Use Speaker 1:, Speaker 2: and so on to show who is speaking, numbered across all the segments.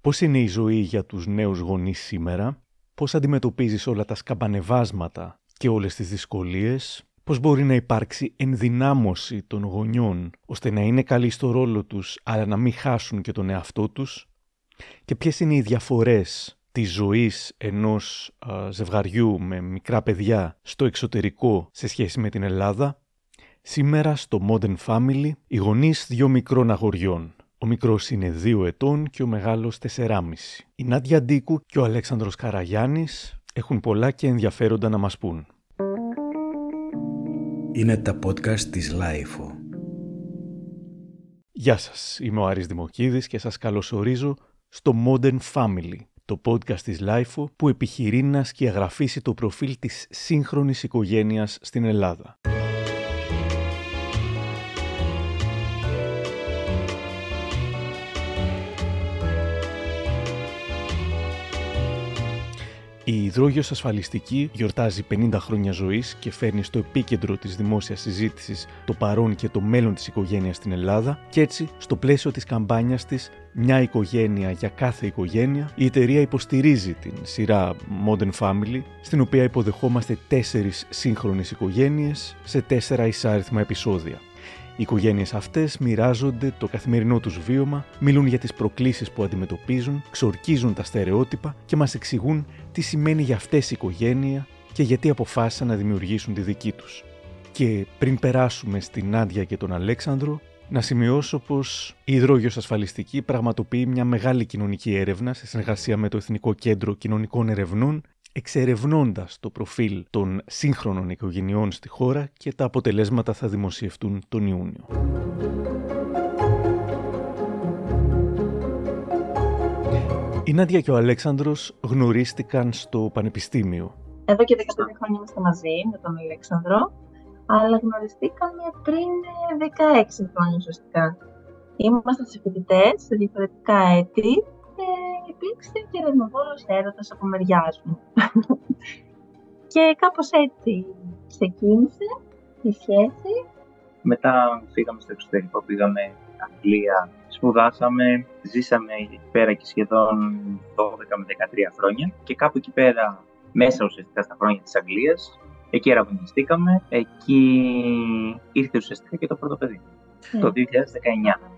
Speaker 1: Πώς είναι η ζωή για τους νέους γονείς σήμερα, πώς αντιμετωπίζεις όλα τα σκαμπανεβάσματα και όλες τις δυσκολίες, πώς μπορεί να υπάρξει ενδυνάμωση των γονιών ώστε να είναι καλοί στο ρόλο τους αλλά να μην χάσουν και τον εαυτό τους; Και ποιες είναι οι διαφορές της ζωής ενός ζευγαριού με μικρά παιδιά στο εξωτερικό σε σχέση με την Ελλάδα; Σήμερα στο Modern Family οι γονείς δύο μικρών αγοριών. Ο μικρός είναι δύο ετών και ο μεγάλος τεσσεράμισι. Η Νάντια Ντίκου και ο Αλέξανδρος Καραγιάννης έχουν πολλά και ενδιαφέροντα να μας πουν.
Speaker 2: Είναι τα podcast της LiFO.
Speaker 1: Γεια σας, είμαι ο Άρης Δημοκίδης και σας καλωσορίζω στο Modern Family, το podcast της LiFO που επιχειρεί να σκιαγραφήσει το προφίλ της σύγχρονης οικογένειας στην Ελλάδα. Η υδρόγειος ασφαλιστική γιορτάζει 50 χρόνια ζωής και φέρνει στο επίκεντρο της δημόσιας συζήτησης το παρόν και το μέλλον της οικογένειας στην Ελλάδα και έτσι, στο πλαίσιο της καμπάνιας της «Μια οικογένεια για κάθε οικογένεια», η εταιρεία υποστηρίζει την σειρά Modern Family, στην οποία υποδεχόμαστε τέσσερις σύγχρονες οικογένειες σε τέσσερα εισάριθμα επεισόδια. Οι οικογένειες αυτές μοιράζονται το καθημερινό τους βίωμα, μιλούν για τις προκλήσεις που αντιμετωπίζουν, ξορκίζουν τα στερεότυπα και μας εξηγούν τι σημαίνει για αυτές η οικογένεια και γιατί αποφάσισαν να δημιουργήσουν τη δική τους. Και πριν περάσουμε στην Άντια και τον Αλέξανδρο, να σημειώσω πως η Υδρόγειος Ασφαλιστική πραγματοποιεί μια μεγάλη κοινωνική έρευνα σε συνεργασία με το Εθνικό Κέντρο Κοινωνικών Ερευνών εξερευνώντας το προφίλ των σύγχρονων οικογενειών στη χώρα και τα αποτελέσματα θα δημοσιευτούν τον Ιούνιο. Η Νάντια και ο Αλέξανδρος γνωρίστηκαν στο Πανεπιστήμιο.
Speaker 3: Εδώ και 15 χρόνια είμαστε μαζί με τον Αλέξανδρο, αλλά γνωριστήκαμε πριν 16 χρόνια ουσιαστικά. Ήμασταν σε φοιτητές σε διαφορετικά έτη υπήρξε και ρευνοβόλος έρωτας από μεριάς μου. και κάπως έτσι ξεκίνησε η σχέση.
Speaker 4: Μετά φύγαμε στο εξωτερικό, πήγαμε Αγγλία, σπουδάσαμε, ζήσαμε εκεί πέρα και σχεδόν 12 με 13 χρόνια και κάπου εκεί πέρα, μέσα ουσιαστικά στα χρόνια της Αγγλίας, εκεί αραβωνιστήκαμε, εκεί ήρθε ουσιαστικά και το πρώτο παιδί, το 2019.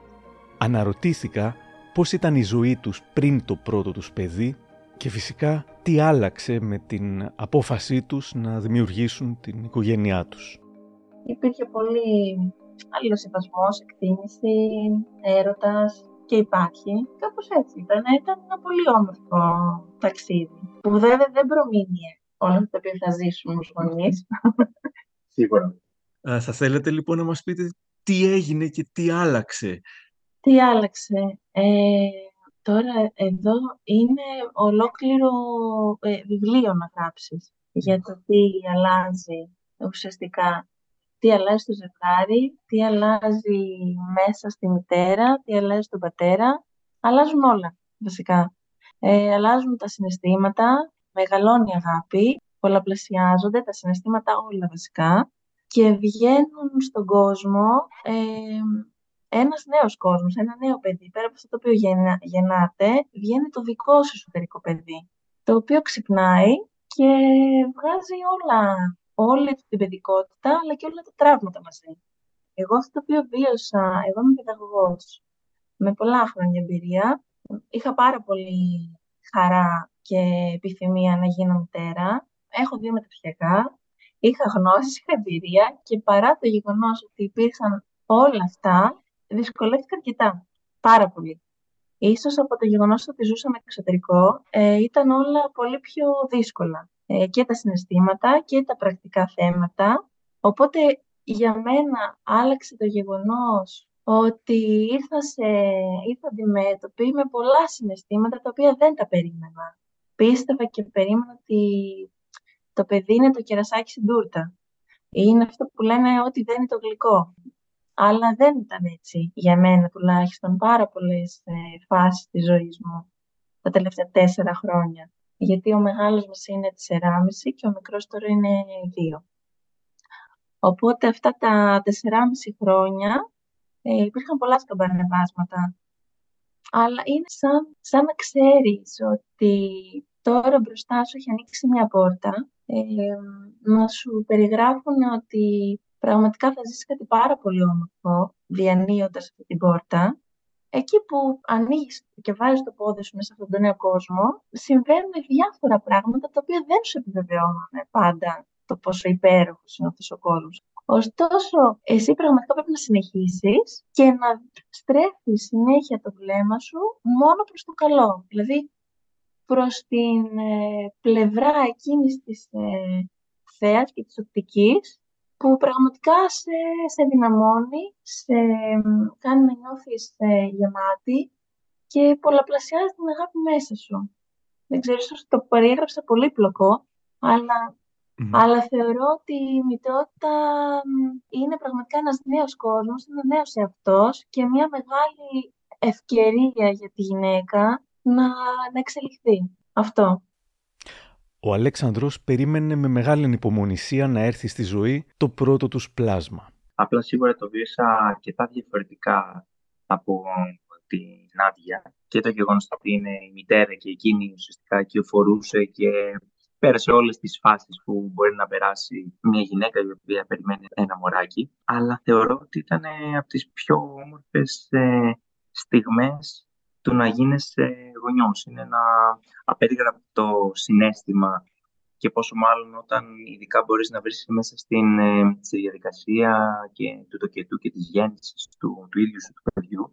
Speaker 1: Αναρωτήθηκα πώς ήταν η ζωή τους πριν το πρώτο τους παιδί και φυσικά τι άλλαξε με την απόφασή τους να δημιουργήσουν την οικογένειά τους.
Speaker 3: Υπήρχε πολύ αλληλοσεβασμός, εκτίμηση, έρωτας και υπάρχει. Κάπως έτσι ήταν. Ήταν ένα πολύ όμορφο ταξίδι που βέβαια δεν προμείνει όλα αυτά που θα ζήσουμε ως γονείς.
Speaker 4: Σίγουρα.
Speaker 1: θα θέλετε λοιπόν να μας πείτε τι έγινε και τι άλλαξε
Speaker 3: τι άλλαξε; Ε, τώρα εδώ είναι ολόκληρο ε, βιβλίο να γράψεις για το τι αλλάζει ουσιαστικά. Τι αλλάζει στο ζευγάρι, τι αλλάζει μέσα στη μητέρα, τι αλλάζει στον πατέρα. Αλλάζουν όλα, βασικά. Ε, αλλάζουν τα συναισθήματα, μεγαλώνει η αγάπη, πολλαπλασιάζονται τα συναισθήματα όλα βασικά και βγαίνουν στον κόσμο ε, ένας νέος κόσμος, ένα νέο παιδί, πέρα από αυτό το οποίο γεννά, γεννάτε, βγαίνει το δικό σου εσωτερικό παιδί, το οποίο ξυπνάει και βγάζει όλα, όλη την παιδικότητα, αλλά και όλα τα τραύματα μαζί. Εγώ αυτό το οποίο βίωσα, εγώ είμαι παιδαγωγός, με πολλά χρόνια εμπειρία, είχα πάρα πολύ χαρά και επιθυμία να γίνω μητέρα. Έχω δύο μεταπτυχιακά, είχα γνώσεις, είχα εμπειρία και παρά το γεγονός ότι υπήρχαν όλα αυτά, δυσκολεύτηκα αρκετά. Πάρα πολύ. Ίσως από το γεγονός ότι ζούσαμε εξωτερικό, ε, ήταν όλα πολύ πιο δύσκολα. Ε, και τα συναισθήματα και τα πρακτικά θέματα. Οπότε για μένα άλλαξε το γεγονός ότι ήρθα, σε, ήρθα αντιμέτωπη με πολλά συναισθήματα τα οποία δεν τα περίμενα. Πίστευα και περίμενα ότι το παιδί είναι το κερασάκι στην τούρτα. Είναι αυτό που λένε ότι δεν είναι το γλυκό. Αλλά δεν ήταν έτσι για μένα τουλάχιστον πάρα πολλές ε, φάσεις της ζωής μου τα τελευταία τέσσερα χρόνια. Γιατί ο μεγάλος μας είναι 4,5 και ο μικρός τώρα είναι 2. Οπότε αυτά τα 4,5 χρόνια ε, υπήρχαν πολλά σκαμπανεβάσματα. αλλά είναι σαν, σαν να ξέρεις ότι τώρα μπροστά σου έχει ανοίξει μια πόρτα, ε, να σου περιγράφουν ότι πραγματικά θα ζήσεις κάτι πάρα πολύ όμορφο, διανύοντας αυτή την πόρτα. Εκεί που ανοίγεις και βάζεις το πόδι σου μέσα σε αυτόν τον νέο κόσμο, συμβαίνουν διάφορα πράγματα τα οποία δεν σου επιβεβαιώνουν πάντα το πόσο υπέροχος είναι αυτός ο κόσμος. Ωστόσο, εσύ πραγματικά πρέπει να συνεχίσεις και να στρέφεις συνέχεια το βλέμμα σου μόνο προς το καλό. Δηλαδή, προς την ε, πλευρά εκείνης της ε, θέας και της οπτικής που πραγματικά σε, σε δυναμώνει, σε κάνει να νιώθεις ε, γεμάτη και πολλαπλασιάζει την αγάπη μέσα σου. Δεν ξέρω, ίσως το περιέγραψα πολύπλοκο, αλλά αλλά θεωρώ ότι η μητρότητα είναι πραγματικά ένας νέος κόσμος, ένα νέος εαυτός και μια μεγάλη ευκαιρία για τη γυναίκα να, να εξελιχθεί. Αυτό.
Speaker 1: Ο Αλέξανδρος περίμενε με μεγάλη ανυπομονησία να έρθει στη ζωή το πρώτο τους πλάσμα.
Speaker 4: Απλά σίγουρα το βίωσα αρκετά διαφορετικά από την Νάντια και το γεγονός ότι είναι η μητέρα και εκείνη ουσιαστικά κυοφορούσε και πέρασε όλες τις φάσεις που μπορεί να περάσει μια γυναίκα η οποία περιμένει ένα μωράκι. Αλλά θεωρώ ότι ήταν από τις πιο όμορφες ε, στιγμές του να γίνεσαι γονιός. Είναι ένα απερίγραπτο συνέστημα και πόσο μάλλον όταν ειδικά μπορείς να βρεις μέσα στην, ε, στη διαδικασία και του τοκετού και της γέννησης του, του ίδιου σου του παιδιού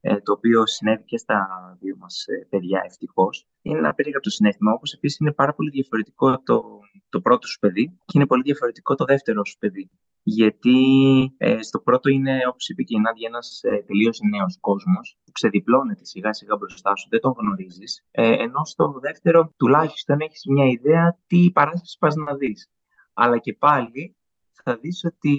Speaker 4: ε, το οποίο συνέβη και στα δύο μας ε, παιδιά ευτυχώς. Είναι ένα περίγραπτο συνέστημα, όπως επίσης είναι πάρα πολύ διαφορετικό το, το πρώτο σου παιδί και είναι πολύ διαφορετικό το δεύτερο σου παιδί. Γιατί ε, στο πρώτο είναι, όπως είπε και η Νάντια, ένας ε, τελείως νέος κόσμος που ξεδιπλώνεται σιγά σιγά μπροστά σου, δεν τον γνωρίζεις. Ε, ενώ στο δεύτερο τουλάχιστον έχεις μια ιδέα τι παράσταση πας να δεις. Αλλά και πάλι θα δεις ότι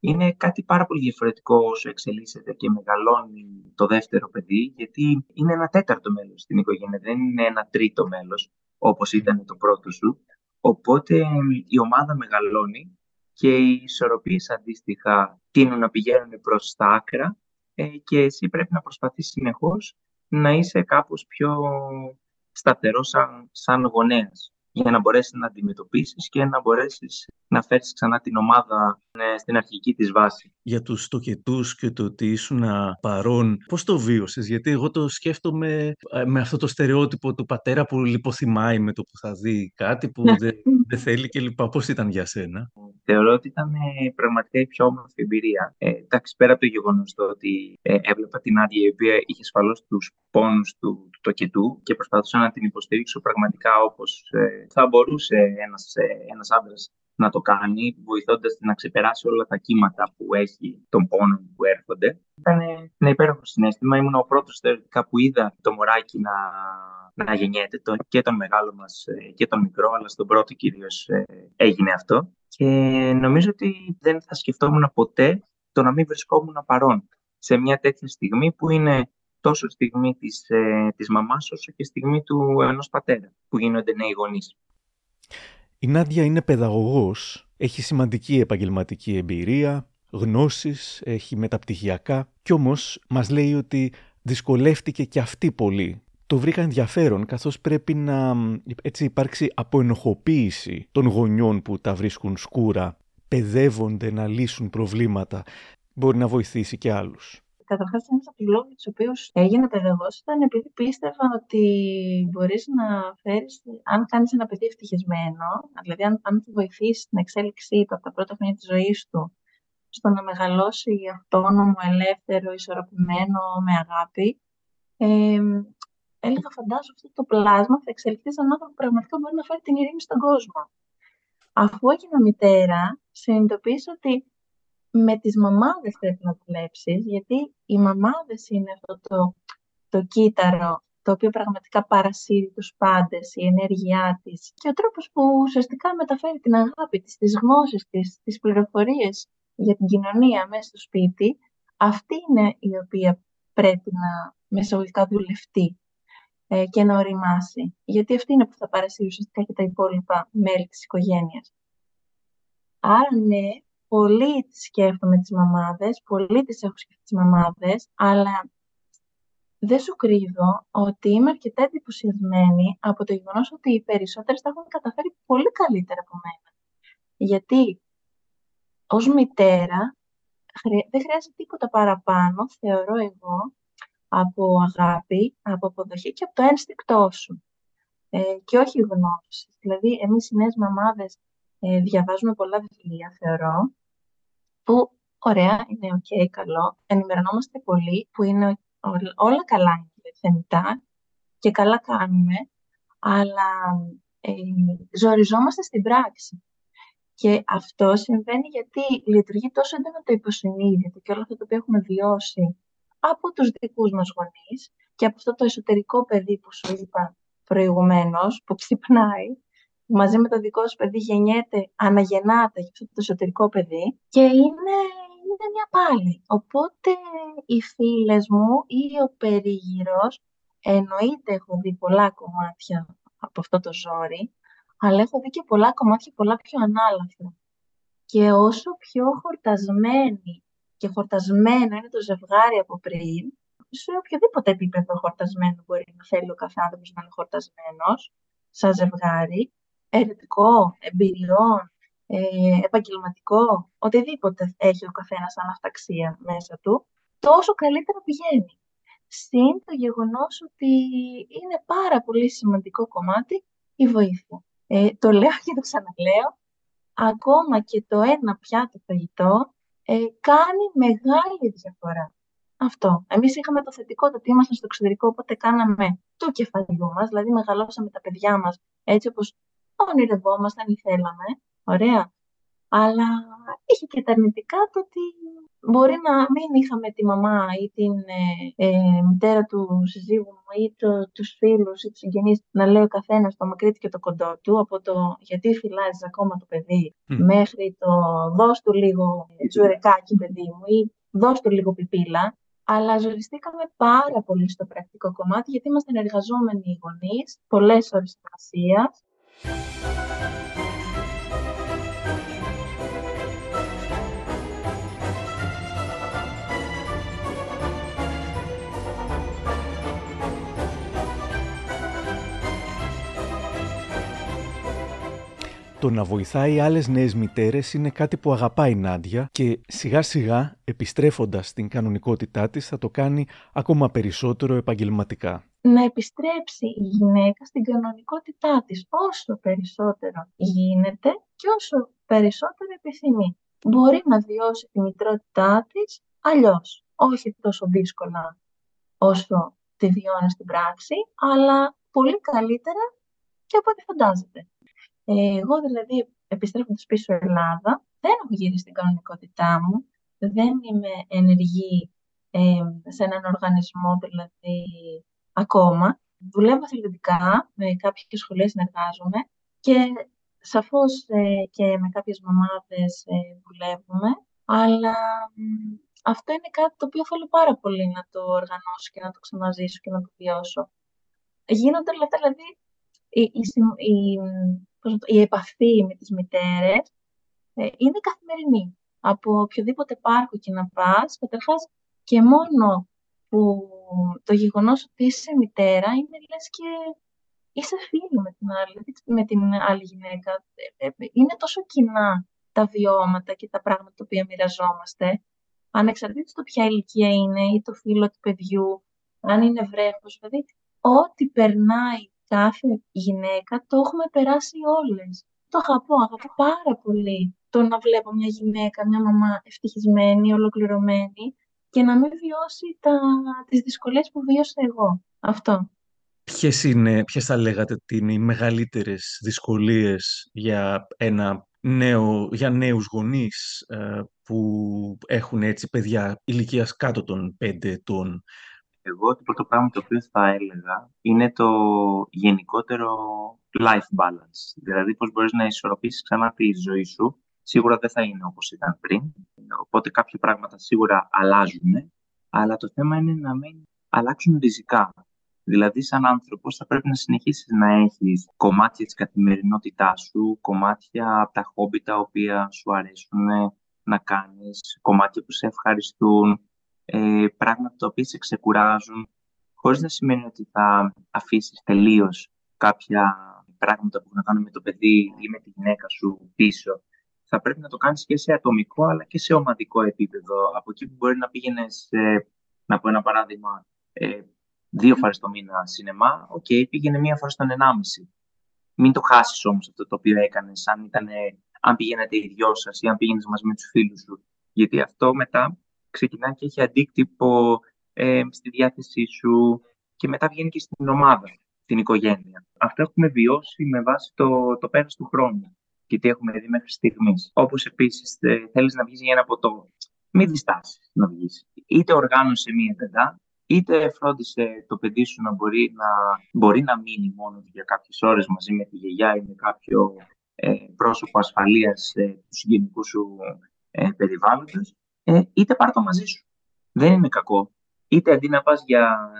Speaker 4: είναι κάτι πάρα πολύ διαφορετικό όσο εξελίσσεται και μεγαλώνει το δεύτερο παιδί, γιατί είναι ένα τέταρτο μέλος στην οικογένεια, δεν είναι ένα τρίτο μέλος, όπως ήταν το πρώτο σου. Οπότε η ομάδα μεγαλώνει και οι ισορροπίες αντίστοιχα τείνουν να πηγαίνουν προς τα άκρα ε, και εσύ πρέπει να προσπαθείς συνεχώς να είσαι κάπως πιο σταθερός σαν, σαν γονέας για να μπορέσεις να αντιμετωπίσεις και να μπορέσεις να φέρεις ξανά την ομάδα ε, στην αρχική της βάση.
Speaker 1: Για τους τοκετούς και το ότι ήσουν παρόν, πώς το βίωσες, γιατί εγώ το σκέφτομαι ε, με αυτό το στερεότυπο του πατέρα που λιποθυμάει με το που θα δει κάτι που δεν, δεν θέλει και λοιπά. Πώς ήταν για σένα;
Speaker 4: Θεωρώ ότι ήταν ε, πραγματικά η πιο όμορφη εμπειρία. Ε, εντάξει, πέρα από το γεγονός ότι ε, έβλεπα την άδεια η οποία είχε ασφαλώς τους πόνους του, του τοκετού και προσπαθούσα να την υποστηρίξω πραγματικά όπως ε, θα μπορούσε ένας ένας άντρας να το κάνει, βοηθώντας την να ξεπεράσει όλα τα κύματα που έχει των πόνων που έρχονται. Ήταν ένα υπέροχο συνέστημα. Ήμουν ο πρώτος θεωρητικά που είδα το μωράκι να, να γεννιέται, το, και τον μεγάλο μας ε, και τον μικρό, αλλά στον πρώτο κυρίως ε, έγινε αυτό. Και νομίζω ότι δεν θα σκεφτόμουν ποτέ το να μην βρισκόμουν παρόν σε μια τέτοια στιγμή που είναι τόσο στιγμή της, ε, της μαμάς όσο και στιγμή του ενός πατέρα που γίνονται νέοι γονείς.
Speaker 1: Η Νάντια είναι παιδαγωγός, έχει σημαντική επαγγελματική εμπειρία, γνώσεις, έχει μεταπτυχιακά κι όμως μας λέει ότι δυσκολεύτηκε και αυτή πολύ. Το βρήκα ενδιαφέρον καθώς πρέπει να έτσι υπάρξει αποενοχοποίηση των γονιών που τα βρίσκουν σκούρα, παιδεύονται να λύσουν προβλήματα. Μπορεί να βοηθήσει και άλλους.
Speaker 3: Καταρχάς, ένας από τους λόγους τους οποίους έγινε παιδαγό ήταν επειδή πίστευα ότι μπορείς να φέρεις, αν κάνεις ένα παιδί ευτυχισμένο, δηλαδή αν, αν του βοηθήσεις την εξέλιξή του από τα πρώτα χρόνια της ζωής του, στο να μεγαλώσει αυτόνομο, ελεύθερο, ισορροπημένο, με αγάπη, ε, έλεγα φαντάζομαι αυτό το πλάσμα θα εξελιχθεί σε έναν άνθρωπο που πραγματικά μπορεί να φέρει την ειρήνη στον κόσμο. Αφού έγινα μητέρα, συνειδητοποίησα ότι με τις μαμάδες πρέπει να δουλέψεις, γιατί οι μαμάδες είναι αυτό το, το κύτταρο το οποίο πραγματικά παρασύρει τους πάντες, η ενέργειά της και ο τρόπος που ουσιαστικά μεταφέρει την αγάπη της, τις γνώσεις της, τις πληροφορίες για την κοινωνία μέσα στο σπίτι, αυτή είναι η οποία πρέπει να μεσογωγικά δουλευτεί ε, και να οριμάσει. Γιατί αυτή είναι που θα παρασύρει ουσιαστικά και τα υπόλοιπα μέλη της οικογένειας. Άρα ναι, πολύ τις σκέφτομαι τις μαμάδες, πολύ τις έχω σκεφτεί τις μαμάδες, αλλά δεν σου κρύβω ότι είμαι αρκετά εντυπωσιασμένη από το γεγονός ότι οι περισσότερες τα έχουν καταφέρει πολύ καλύτερα από μένα. Γιατί ως μητέρα δεν χρειάζεται τίποτα παραπάνω, θεωρώ εγώ, από αγάπη, από αποδοχή και από το ένστικτό σου. Ε, και όχι γνώση. Δηλαδή, εμείς οι νέες μαμάδες ε, διαβάζουμε πολλά βιβλία, θεωρώ, που ωραία, είναι οκ, καλό, ενημερωνόμαστε πολύ, που είναι όλα καλά είναι θεμητά και καλά κάνουμε, αλλά ε, ζοριζόμαστε στην πράξη. Και αυτό συμβαίνει γιατί λειτουργεί τόσο έντονα το υποσυνείδητο και όλα αυτά τα οποία έχουμε βιώσει από τους δικούς μας γονείς και από αυτό το εσωτερικό παιδί που σου είπα προηγουμένως, που ξυπνάει, που μαζί με το δικό σου παιδί γεννιέται, αναγεννάται για αυτό το εσωτερικό παιδί και είναι, είναι μια πάλι. Οπότε οι φίλες μου ή ο περίγυρος, εννοείται έχω δει πολλά κομμάτια από αυτό το ζόρι, αλλά έχω δει και πολλά κομμάτια πολλά πιο ανάλαφρα. Και όσο πιο χορτασμένη και χορτασμένο είναι το ζευγάρι από πριν, σε οποιοδήποτε επίπεδο χορτασμένο μπορεί να θέλει ο κάθε άνθρωπος να είναι χορτασμένος, σαν ζευγάρι, ερετικό, εμπειριών, ε, επαγγελματικό, οτιδήποτε έχει ο καθένας σαν αυταξία μέσα του, τόσο καλύτερα πηγαίνει. Συν το γεγονός ότι είναι πάρα πολύ σημαντικό κομμάτι η βοήθεια. Ε, το λέω και το ξαναλέω, ακόμα και το ένα πιάτο φαγητό ε, κάνει μεγάλη διαφορά. Αυτό. Εμείς είχαμε το θετικό ότι ήμασταν στο εξωτερικό, οπότε κάναμε το κεφαλιού μας, δηλαδή μεγαλώσαμε τα παιδιά μας έτσι όπως ονειρευόμασταν ή θέλαμε. Ωραία. Αλλά είχε και τα αρνητικά το ότι μπορεί να μην είχαμε τη μαμά ή την ε, ε, μητέρα του συζύγου μου ή το, τους φίλους ή τους συγγενείς να λέει ο καθένας το μακρύ και το κοντό του από το γιατί φυλάζεις ακόμα το παιδί μέχρι το δώσ' του λίγο τζουρεκάκι παιδί μου ή δώσ' του λίγο πιπίλα αλλά ζοριστήκαμε πάρα πολύ στο πρακτικό κομμάτι γιατί ήμασταν εργαζόμενοι οι γονείς, πολλές ώρες Música
Speaker 1: Το να βοηθάει άλλες νέες μητέρες είναι κάτι που αγαπάει η Νάντια και σιγά σιγά επιστρέφοντας στην κανονικότητά της θα το κάνει ακόμα περισσότερο επαγγελματικά.
Speaker 3: Να επιστρέψει η γυναίκα στην κανονικότητά της όσο περισσότερο γίνεται και όσο περισσότερο επιθυμεί. Μπορεί να βιώσει τη μητρότητά της αλλιώς, όχι τόσο δύσκολα όσο τη βιώνει στην πράξη, αλλά πολύ καλύτερα και από ό,τι φαντάζεται. Εγώ δηλαδή επιστρέφοντας πίσω Ελλάδα, δεν έχω γυρίσει στην κανονικότητά μου, δεν είμαι ενεργή ε, σε έναν οργανισμό δηλαδή ακόμα. Δουλεύω αθλητικά, με κάποιες σχολές συνεργάζομαι και σαφώς ε, και με κάποιες μαμάδες ε, δουλεύουμε, αλλά αυτό είναι κάτι το οποίο θέλω πάρα πολύ να το οργανώσω και να το ξαναζήσω και να το βιώσω. Γίνονται όλα αυτά, δηλαδή, η, η, η επαφή με τις μητέρες ε, είναι καθημερινή. Από οποιοδήποτε πάρκο και να πας, καταρχάς και μόνο που το γεγονός ότι είσαι μητέρα είναι λες και είσαι φίλη με την άλλη, με την άλλη γυναίκα. Ε, ε, είναι τόσο κοινά τα βιώματα και τα πράγματα τα οποία μοιραζόμαστε, ανεξαρτήτως το ποια ηλικία είναι ή το φίλο του παιδιού, αν είναι βρέφος, δηλαδή ό,τι περνάει κάθε γυναίκα το έχουμε περάσει όλες. Το αγαπώ, αγαπώ πάρα πολύ το να βλέπω μια γυναίκα, μια μαμά ευτυχισμένη, ολοκληρωμένη και να μην βιώσει τα, τις δυσκολίες που βίωσα εγώ. Αυτό.
Speaker 1: Ποιες, είναι, ποιες θα λέγατε ότι είναι οι μεγαλύτερες δυσκολίες για, ένα νέο, για νέους γονείς ε, που έχουν έτσι παιδιά ηλικίας κάτω των 5 ετών;
Speaker 4: Εγώ το πρώτο πράγμα το οποίο θα έλεγα είναι το γενικότερο life balance. Δηλαδή πώς μπορείς να ισορροπήσεις ξανά τη ζωή σου. Σίγουρα δεν θα είναι όπως ήταν πριν. Οπότε κάποια πράγματα σίγουρα αλλάζουν. Αλλά το θέμα είναι να μην αλλάξουν ριζικά. Δηλαδή, σαν άνθρωπος θα πρέπει να συνεχίσεις να έχεις κομμάτια της καθημερινότητάς σου, κομμάτια από τα χόμπι τα οποία σου αρέσουν να κάνεις, κομμάτια που σε ευχαριστούν, ε, πράγματα τα οποία σε ξεκουράζουν, χωρίς να σημαίνει ότι θα αφήσεις τελείως κάποια πράγματα που έχουν να κάνουν με το παιδί ή με τη γυναίκα σου πίσω. Θα πρέπει να το κάνεις και σε ατομικό αλλά και σε ομαδικό επίπεδο. Από εκεί που μπορεί να πήγαινες, να πω ένα παράδειγμα, ε, δύο φορές το μήνα σινεμά, OK, okay, πήγαινε μία φορά στον ενάμιση. Μην το χάσεις όμως αυτό το οποίο έκανες, αν, ήτανε, αν πηγαίνετε οι δυο σας ή αν πήγαινες μαζί με τους φίλους σου. Γιατί αυτό μετά ξεκινάει και έχει αντίκτυπο ε, στη διάθεσή σου και μετά βγαίνει και στην ομάδα, στην οικογένεια. Αυτό έχουμε βιώσει με βάση το, το πέρας του χρόνου και τι έχουμε δει μέχρι στιγμής. Όπως επίσης ε, θέλεις να βγεις για ένα ποτό, μην διστάσεις να βγεις. Είτε οργάνωσε μία τεντά, είτε φρόντισε το παιδί σου να μπορεί να, μπορεί να μείνει μόνος για κάποιες ώρες μαζί με τη γιαγιά ή με κάποιο ε, πρόσωπο ασφαλείας ε, του συγγενικού σου ε, περιβάλλοντος, ε, είτε πάρ το μαζί σου. Δεν είναι κακό. Είτε αντί να πας για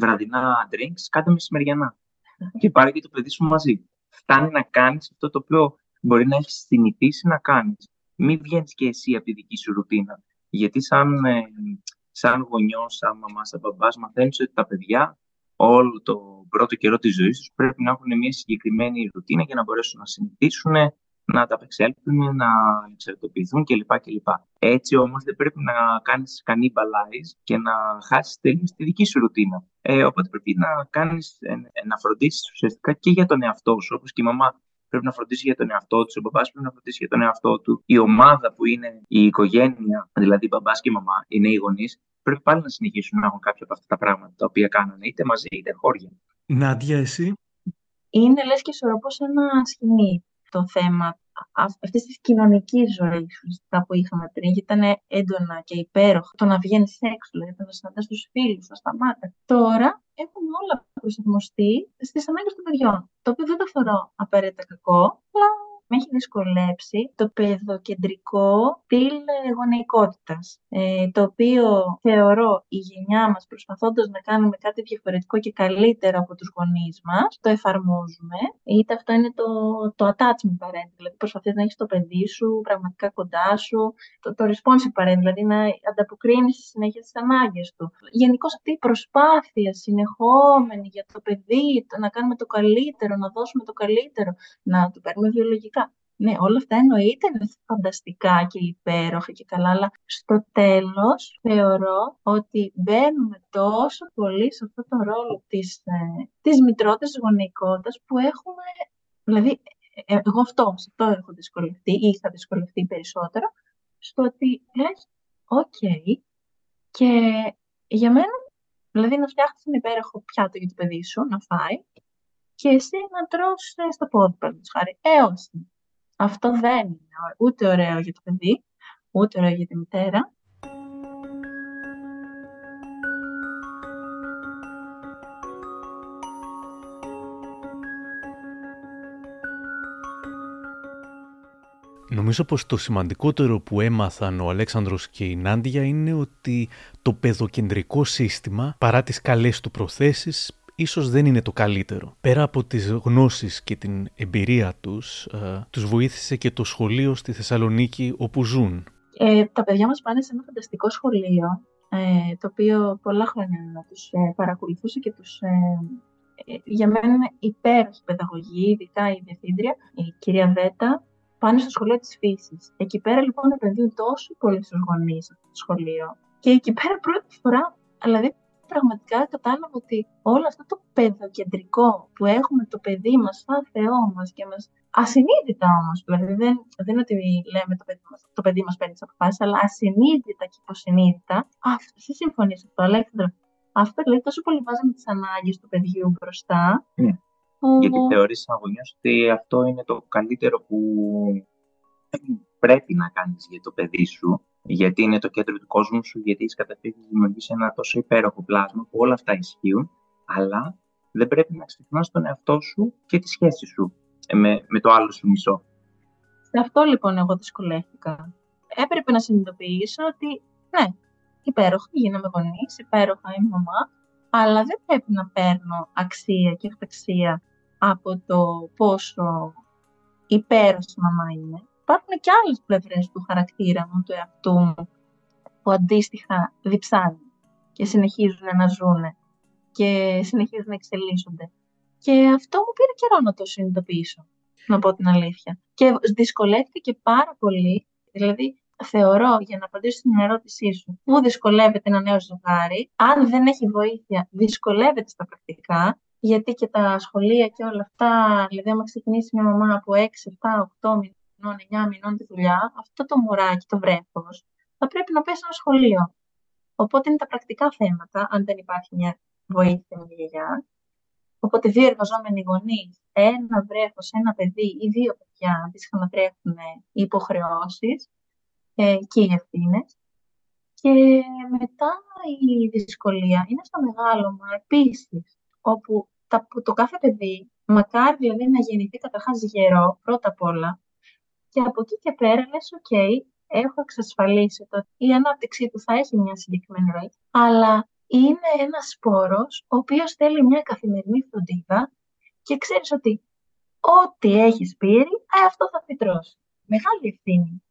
Speaker 4: βραδινά drinks, κάντε μεσημεριανά. και πάρε και το παιδί σου μαζί. Φτάνει να κάνεις αυτό το οποίο μπορεί να έχεις συνηθίσει να κάνεις. Μην βγαίνεις και εσύ από τη δική σου ρουτίνα. Γιατί σαν, ε, σαν γονιός, σαν μαμάς, σαν μπαμπάς, μαθαίνεις ότι τα παιδιά όλο το πρώτο καιρό της ζωής τους πρέπει να έχουν μια συγκεκριμένη ρουτίνα για να μπορέσουν να συνηθίσουν να τα απεξέλθουν, να εξαρτοποιηθούν κλπ. κλπ. Έτσι όμως δεν πρέπει να κάνεις cannibalize και να χάσεις τελείως τη δική σου ρουτίνα. Ε, οπότε πρέπει να, κάνεις, ε, να φροντίσεις ουσιαστικά και για τον εαυτό σου, όπως και η μαμά πρέπει να φροντίσει για τον εαυτό του, ο μπαμπάς πρέπει να φροντίσει για τον εαυτό του. Η ομάδα που είναι η οικογένεια, δηλαδή μπαμπάς και η μαμά, οι νέοι γονείς, πρέπει πάλι να συνεχίσουν να έχουν κάποια από αυτά τα πράγματα τα οποία κάνανε, είτε μαζί είτε χώρια.
Speaker 1: Νάντια, εσύ;
Speaker 3: Είναι λες και ισορροπώ ένα σκηνή το θέμα αυτής της κοινωνικής ζωής που είχαμε πριν, γιατί ήταν έντονα και υπέροχο το να βγαίνεις έξω, δηλαδή να συναντάς τους φίλους, να σταμάτα. Τώρα έχουμε όλα προσαρμοστεί στις ανάγκες των παιδιών. Το οποίο δεν το θεωρώ απαραίτητα κακό, αλλά με έχει δυσκολέψει το παιδοκεντρικό στυλ γονεϊκότητας. Ε, το οποίο θεωρώ η γενιά μας προσπαθώντας να κάνουμε κάτι διαφορετικό και καλύτερο από τους γονείς μας, το εφαρμόζουμε. Είτε αυτό είναι το, το attachment parent, δηλαδή προσπαθείς να έχεις το παιδί σου πραγματικά κοντά σου, το, το responsive parent, δηλαδή να ανταποκρίνεις συνέχεια στις ανάγκες του. Γενικώς αυτή η προσπάθεια συνεχόμενη για το παιδί, το να κάνουμε το καλύτερο, να δώσουμε το καλύτερο, να το παίρνουμε βιολογικά ναι, όλα αυτά εννοείται είναι φανταστικά και υπέροχα και καλά, αλλά στο τέλος θεωρώ ότι μπαίνουμε τόσο πολύ σε αυτό το ρόλο της, ε, της μητρότητας, της που έχουμε, δηλαδή ε, ε, εγώ αυτό, σε αυτό έχω δυσκολευτεί ή είχα δυσκολευτεί περισσότερο, στο ότι λες, οκ, και για μένα, δηλαδή να φτιάχνεις ένα υπέροχο πιάτο για το παιδί σου, να φάει, και εσύ να τρως στο πόδι, παραδείγματος χάρη. Ε, όχι. Αυτό δεν είναι ούτε ωραίο για το παιδί, ούτε ωραίο για τη μητέρα.
Speaker 1: Νομίζω πως το σημαντικότερο που έμαθαν ο Αλέξανδρος και η Νάντια είναι ότι το παιδοκεντρικό σύστημα, παρά τις καλές του προθέσεις, ίσως δεν είναι το καλύτερο. Πέρα από τις γνώσεις και την εμπειρία τους, ε, τους βοήθησε και το σχολείο στη Θεσσαλονίκη όπου ζουν.
Speaker 3: Ε, τα παιδιά μας πάνε σε ένα φανταστικό σχολείο, ε, το οποίο πολλά χρόνια να τους ε, παρακολουθούσε και τους... Ε, ε, για μένα είναι υπέροχη παιδαγωγή, ειδικά η διευθύντρια, η κυρία Βέτα, πάνε στο σχολείο της φύσης. Εκεί πέρα λοιπόν επενδύουν τόσο πολύ στους γονείς αυτό το σχολείο. Και εκεί πέρα πρώτη φορά, δηλαδή πραγματικά κατάλαβα ότι όλο αυτό το παιδοκεντρικό που έχουμε το παιδί μας σαν Θεό μας και μας ασυνείδητα όμως, δηλαδή δεν, δεν είναι ότι λέμε το παιδί μας, το παιδί μας παίρνει τις αποφάσεις, αλλά ασυνείδητα και υποσυνείδητα, αυτό, εσύ συμφωνείς αυτό, Αλέξανδρο, αυτό λέει τόσο πολύ βάζαμε τις ανάγκες του παιδιού μπροστά.
Speaker 4: Ναι. Γιατί θεωρείς σαν γονιός ότι αυτό είναι το καλύτερο που πρέπει να κάνεις για το παιδί σου γιατί είναι το κέντρο του κόσμου σου, γιατί έχεις καταφέρει να δημιουργήσει ένα τόσο υπέροχο πλάσμα που όλα αυτά ισχύουν, αλλά δεν πρέπει να ξεχνάς τον εαυτό σου και τη σχέση σου με, με το άλλο σου μισό.
Speaker 3: Σε αυτό λοιπόν εγώ δυσκολεύτηκα. Έπρεπε να συνειδητοποιήσω ότι ναι, υπέροχα γίναμε γονείς, υπέροχα είμαι μαμά, αλλά δεν πρέπει να παίρνω αξία και αυταξία από το πόσο υπέροχη μαμά είναι υπάρχουν και άλλες πλευρές του χαρακτήρα μου, του εαυτού μου, που αντίστοιχα διψάνε και συνεχίζουν να ζουν και συνεχίζουν να εξελίσσονται. Και αυτό μου πήρε καιρό να το συνειδητοποιήσω, να πω την αλήθεια. Και δυσκολεύτηκε πάρα πολύ, δηλαδή θεωρώ, για να απαντήσω στην ερώτησή σου, πού δυσκολεύεται ένα νέο ζευγάρι, αν δεν έχει βοήθεια, δυσκολεύεται στα πρακτικά, γιατί και τα σχολεία και όλα αυτά, δηλαδή άμα ξεκινήσει μια μαμά από 6, 7, 8 μηνών, 9 μηνών τη δουλειά, αυτό το μωράκι, το βρέφος, θα πρέπει να πέσει ένα σχολείο. Οπότε είναι τα πρακτικά θέματα, αν δεν υπάρχει μια βοήθεια μια γιαγιά. Οπότε δύο εργαζόμενοι γονείς, ένα βρέφο, ένα παιδί ή δύο παιδιά, αντίστοιχα να τρέχουν οι υποχρεώσεις ε, και οι ευθύνες. Και μετά η δυσκολία είναι στο μεγάλωμα επίσης, όπου το κάθε παιδί, μακάρι δηλαδή να γεννηθεί καταρχάς γερό, πρώτα απ' όλα, και από εκεί και πέρα λες, οκ, έχω εξασφαλίσει ότι η ανάπτυξή του θα έχει μια συγκεκριμένη ροή, αλλά είναι ένας σπόρος ο οποίος θέλει μια καθημερινή φροντίδα και ξέρεις ότι ό,τι έχεις σπείρει, ε, αυτό θα φυτρώσει. Μεγάλη ευθύνη.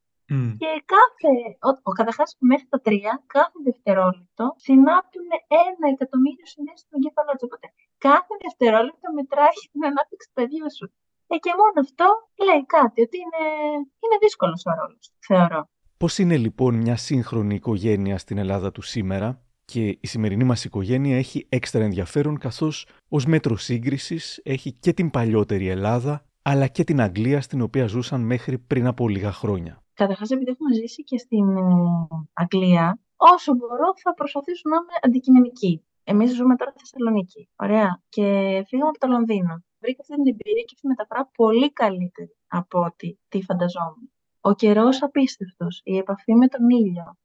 Speaker 3: Και κάθε, ο, ο καταρχάς μέχρι τα τρία, κάθε δευτερόλεπτο συνάπτουν ένα εκατομμύριο συνδέσει στον κεφαλό του. Οπότε κάθε δευτερόλεπτο μετράει την ανάπτυξη του παιδιού σου. Ε, και μόνο αυτό λέει κάτι, ότι είναι, είναι δύσκολος ο ρόλος, θεωρώ.
Speaker 1: Πώς είναι λοιπόν μια σύγχρονη οικογένεια στην Ελλάδα του σήμερα, και η σημερινή μας οικογένεια έχει έξτρα ενδιαφέρον καθώς ως μέτρο σύγκρισης έχει και την παλιότερη Ελλάδα αλλά και την Αγγλία στην οποία ζούσαν μέχρι πριν από λίγα χρόνια.
Speaker 3: Καταρχάς, επειδή έχουμε ζήσει και στην ε, Αγγλία, όσο μπορώ θα προσπαθήσω να είμαι αντικειμενική. Εμείς ζούμε τώρα στη Θεσσαλονίκη. Ωραία. Και φύγαμε από το Λονδίνο. Βρήκα αυτή την εμπειρία και αυτή μεταφορά πολύ καλύτερη από ό,τι τι φανταζόμουν. Ο καιρός απίστευτος, η επαφή με τον ήλιο,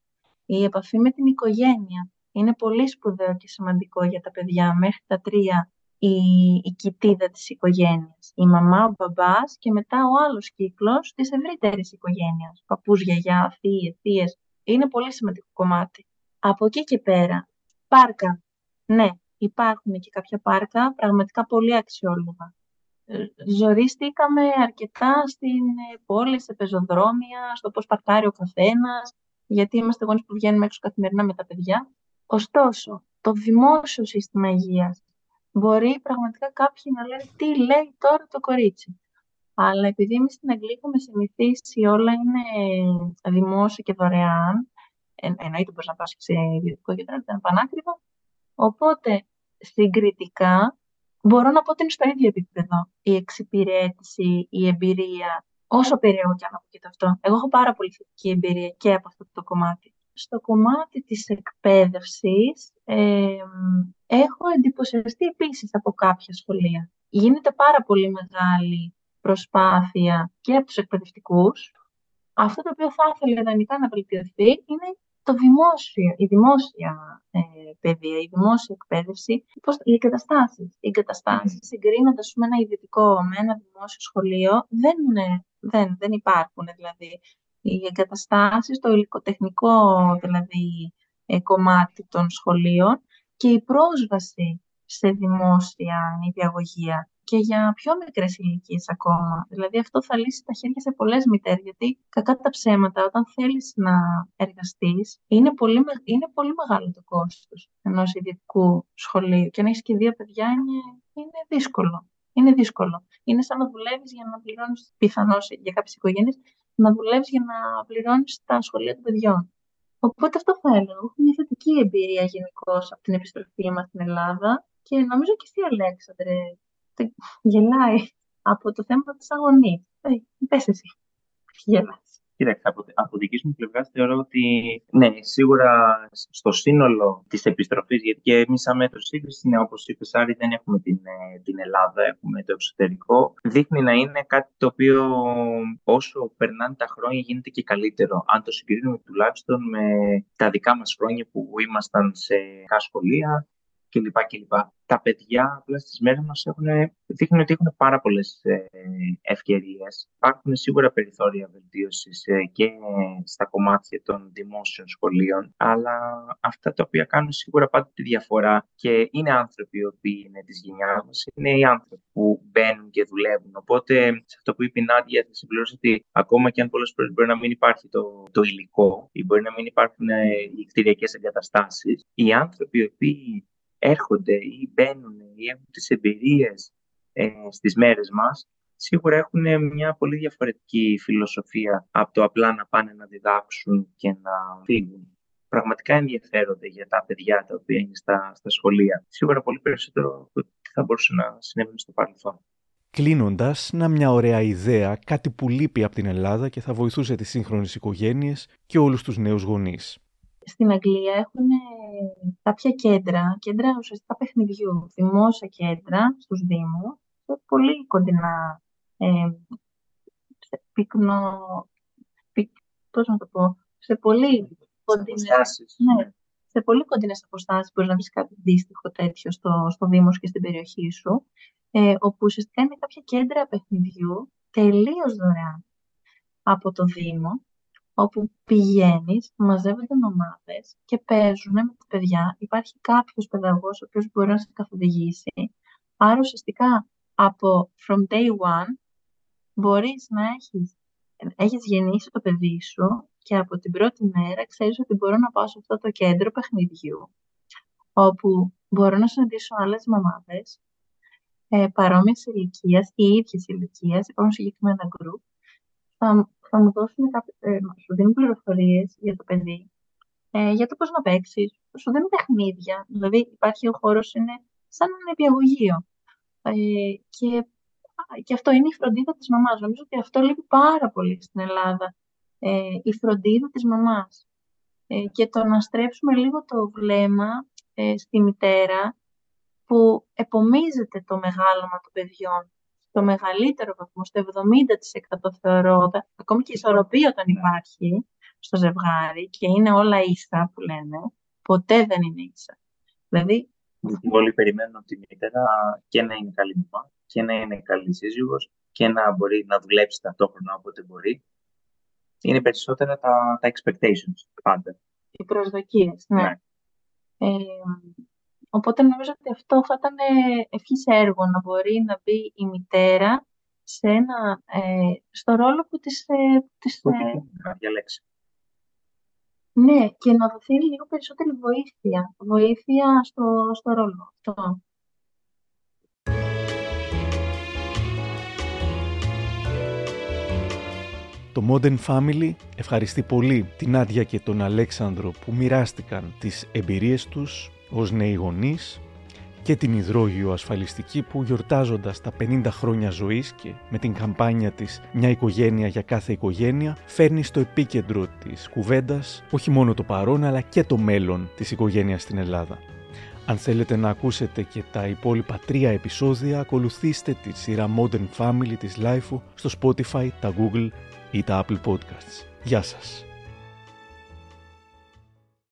Speaker 3: η επαφή με την οικογένεια. Είναι πολύ σπουδαίο και σημαντικό για τα παιδιά μέχρι τα τρία η, η κοιτίδα της οικογένειας. Η μαμά, ο μπαμπάς και μετά ο άλλος κύκλος της ευρύτερης οικογένειας. Παππούς, γιαγιά, θείες, θείες. Είναι πολύ σημαντικό κομμάτι. Από εκεί και πέρα, πάρκα. Ναι, υπάρχουν και κάποια πάρκα πραγματικά πολύ αξιόλογα. Ε, ζορίστηκαμε αρκετά στην ε, πόλη, σε πεζοδρόμια, στο πώς παρκάρει ο καθένας, γιατί είμαστε γονείς που βγαίνουμε έξω καθημερινά με τα παιδιά. Ωστόσο, το δημόσιο σύστημα υγείας μπορεί πραγματικά κάποιοι να λένε τι λέει τώρα το κορίτσι. Αλλά επειδή εμείς στην Αγγλία έχουμε συνηθίσει όλα είναι δημόσιο και δωρεάν, εν, εννοείται μπορείς να πας σε ιδιωτικό κέντρο, δεν είναι πανάκριβα, οπότε συγκριτικά μπορώ να πω ότι είναι στο ίδιο επίπεδο η εξυπηρέτηση, η εμπειρία, όσο περίεργο και αν ακούγεται αυτό. Εγώ έχω πάρα πολύ θετική εμπειρία και από αυτό το κομμάτι στο κομμάτι της εκπαίδευσης ε, έχω εντυπωσιαστεί επίσης από κάποια σχολεία. Γίνεται πάρα πολύ μεγάλη προσπάθεια και από τους εκπαιδευτικούς. Αυτό το οποίο θα ήθελα ιδανικά να βελτιωθεί είναι το δημόσιο, η δημόσια ε, παιδεία, η δημόσια εκπαίδευση, πώς, οι εγκαταστάσεις. Οι εγκαταστάσεις, mm. συγκρίνοντας με ένα ιδιωτικό, με ένα δημόσιο σχολείο, δεν, δεν, δεν υπάρχουν. Δηλαδή, οι εγκαταστάσεις, το υλικοτεχνικό δηλαδή ε, κομμάτι των σχολείων και η πρόσβαση σε δημόσια νηπιαγωγεία και για πιο μικρές ηλικίες ακόμα. Δηλαδή, αυτό θα λύσει τα χέρια σε πολλές μητέρες. Γιατί, κακά τα ψέματα, όταν θέλεις να εργαστείς, είναι πολύ, είναι πολύ μεγάλο το κόστος ενός ιδιωτικού σχολείου. Και να έχεις και δύο παιδιά είναι, είναι δύσκολο. Είναι δύσκολο. Είναι σαν να δουλεύεις για να πληρώνεις, πιθανώς για κάποιες οικογένειες, να δουλεύεις για να πληρώνεις τα σχολεία των παιδιών. Οπότε αυτό θα έλεγα. Έχω μια θετική εμπειρία γενικώς από την επιστροφή μας στην Ελλάδα και νομίζω και εσύ, Αλέξανδρε, γελάει από το θέμα της αγωνίας. Ε, πες εσύ. Γελάς.
Speaker 4: Κοίταξε, από, από δική μου πλευρά θεωρώ ότι ναι, σίγουρα στο σύνολο της επιστροφής, γιατί και εμείς, σαν μέτρο σύγκριση, ναι, όπως είπε, Άρη, δεν έχουμε την, ε, την Ελλάδα, έχουμε το εξωτερικό. Δείχνει να είναι κάτι το οποίο όσο περνάνε τα χρόνια γίνεται και καλύτερο. Αν το συγκρίνουμε τουλάχιστον με τα δικά μας χρόνια που ήμασταν σε σχολεία κλπ. κλπ. Τα παιδιά απλά στις μέρες μας έχουν, δείχνουν ότι έχουν πάρα πολλές ε, ευκαιρίες. Υπάρχουν σίγουρα περιθώρια βελτίωσης ε, και στα κομμάτια των δημόσιων σχολείων, αλλά αυτά τα οποία κάνουν σίγουρα πάντα τη διαφορά και είναι άνθρωποι οι οποίοι είναι της γενιάς μας, είναι οι άνθρωποι που μπαίνουν και δουλεύουν. Οπότε, σε αυτό που είπε η Νάντια, θα συμπληρώσω ότι ακόμα και αν πολλές φορές μπορεί να μην υπάρχει το, το υλικό ή μπορεί να μην υπάρχουν ε, οι κτηριακές εγκαταστάσεις, οι άνθρωποι οι οποίοι έρχονται ή μπαίνουν ή έχουν τις εμπειρίες ε, στις μέρες μας, σίγουρα έχουν μια πολύ διαφορετική φιλοσοφία από το απλά να πάνε να διδάξουν και να φύγουν. Πραγματικά ενδιαφέρονται για τα παιδιά τα οποία είναι στα, στα σχολεία. Σίγουρα πολύ περισσότερο από τι θα μπορούσε να συνέβαινε στο παρελθόν.
Speaker 1: Κλείνοντας, να μια ωραία ιδέα, κάτι που λείπει από την Ελλάδα και θα βοηθούσε τις σύγχρονες οικογένειες και όλους τους νέους γονείς.
Speaker 3: Στην Αγγλία έχουν κάποια κέντρα, κέντρα ουσιαστικά παιχνιδιού, δημόσια κέντρα στους Δήμους, πολύ κοντινά ε, σε πυκνο... Πυκ, πώς να το πω, σε πολύ κοντινές, ναι, σε πολύ κοντινές αποστάσεις μπορείς να βρεις κάτι αντίστοιχο τέτοιο στο, στο Δήμος και στην περιοχή σου, ε, όπου ουσιαστικά είναι κάποια κέντρα παιχνιδιού τελείως δωρεάν από το Δήμο, όπου πηγαίνεις, μαζεύονται ομάδες και παίζουν με τα παιδιά. Υπάρχει κάποιος παιδαγός ο οποίος μπορεί να σε καθοδηγήσει. Άρα ουσιαστικά από from day one μπορείς να έχεις, έχεις γεννήσει το παιδί σου και από την πρώτη μέρα ξέρεις ότι μπορώ να πάω σε αυτό το κέντρο παιχνιδιού όπου μπορώ να συναντήσω άλλες μαμάδες ε, παρόμοιες ηλικία ή ίδιες ηλικία, υπάρχουν συγκεκριμένα group, θα, θα μου δώσουν κάποιες, ε, σου δίνουν πληροφορίες για το παιδί, ε, για το πώς να παίξεις, σου δίνουν παιχνίδια, δηλαδή υπάρχει ο χώρος, είναι σαν ένα επιαγωγείο. Ε, και και αυτό είναι η φροντίδα της μαμάς. Νομίζω ότι αυτό λείπει πάρα πολύ στην Ελλάδα. Ε, η φροντίδα της μαμάς. Ε, και το να στρέψουμε λίγο το βλέμμα ε, στη μητέρα που επομίζεται το μεγάλωμα των παιδιών στο μεγαλύτερο βαθμό, στο 70% θεωρώ, ακόμη και η ισορροπία όταν ναι. υπάρχει στο ζευγάρι και είναι όλα ίσα που λένε, ποτέ δεν είναι ίσα. Δηλαδή,
Speaker 4: Όλοι περιμένουν από τη μητέρα και να είναι καλή μαμά και να είναι καλή σύζυγος και να μπορεί να δουλέψει ταυτόχρονα όποτε μπορεί. Είναι περισσότερα τα, τα expectations πάντα.
Speaker 3: Οι προσδοκίες, ναι. ναι. Ε, οπότε νομίζω ότι αυτό θα ήταν ευχής έργο να μπορεί να μπει η μητέρα σε ένα, ε, στο ρόλο που της... Ε, της
Speaker 4: ε, να διαλέξει.
Speaker 3: Ναι, και να δοθεί λίγο περισσότερη βοήθεια. Βοήθεια στο, στο ρόλο αυτό.
Speaker 1: Το Modern Family ευχαριστεί πολύ την Άντια και τον Αλέξανδρο που μοιράστηκαν τις εμπειρίες τους ως νέοι γονείς και την υδρόγειο ασφαλιστική που γιορτάζοντας τα 50 χρόνια ζωής και με την καμπάνια της «Μια οικογένεια για κάθε οικογένεια» φέρνει στο επίκεντρο της κουβέντας όχι μόνο το παρόν αλλά και το μέλλον της οικογένειας στην Ελλάδα. Αν θέλετε να ακούσετε και τα υπόλοιπα τρία επεισόδια, ακολουθήστε τη σειρά Modern Family της Lifeo στο Spotify, τα Google ή τα Apple Podcasts. Γεια σας!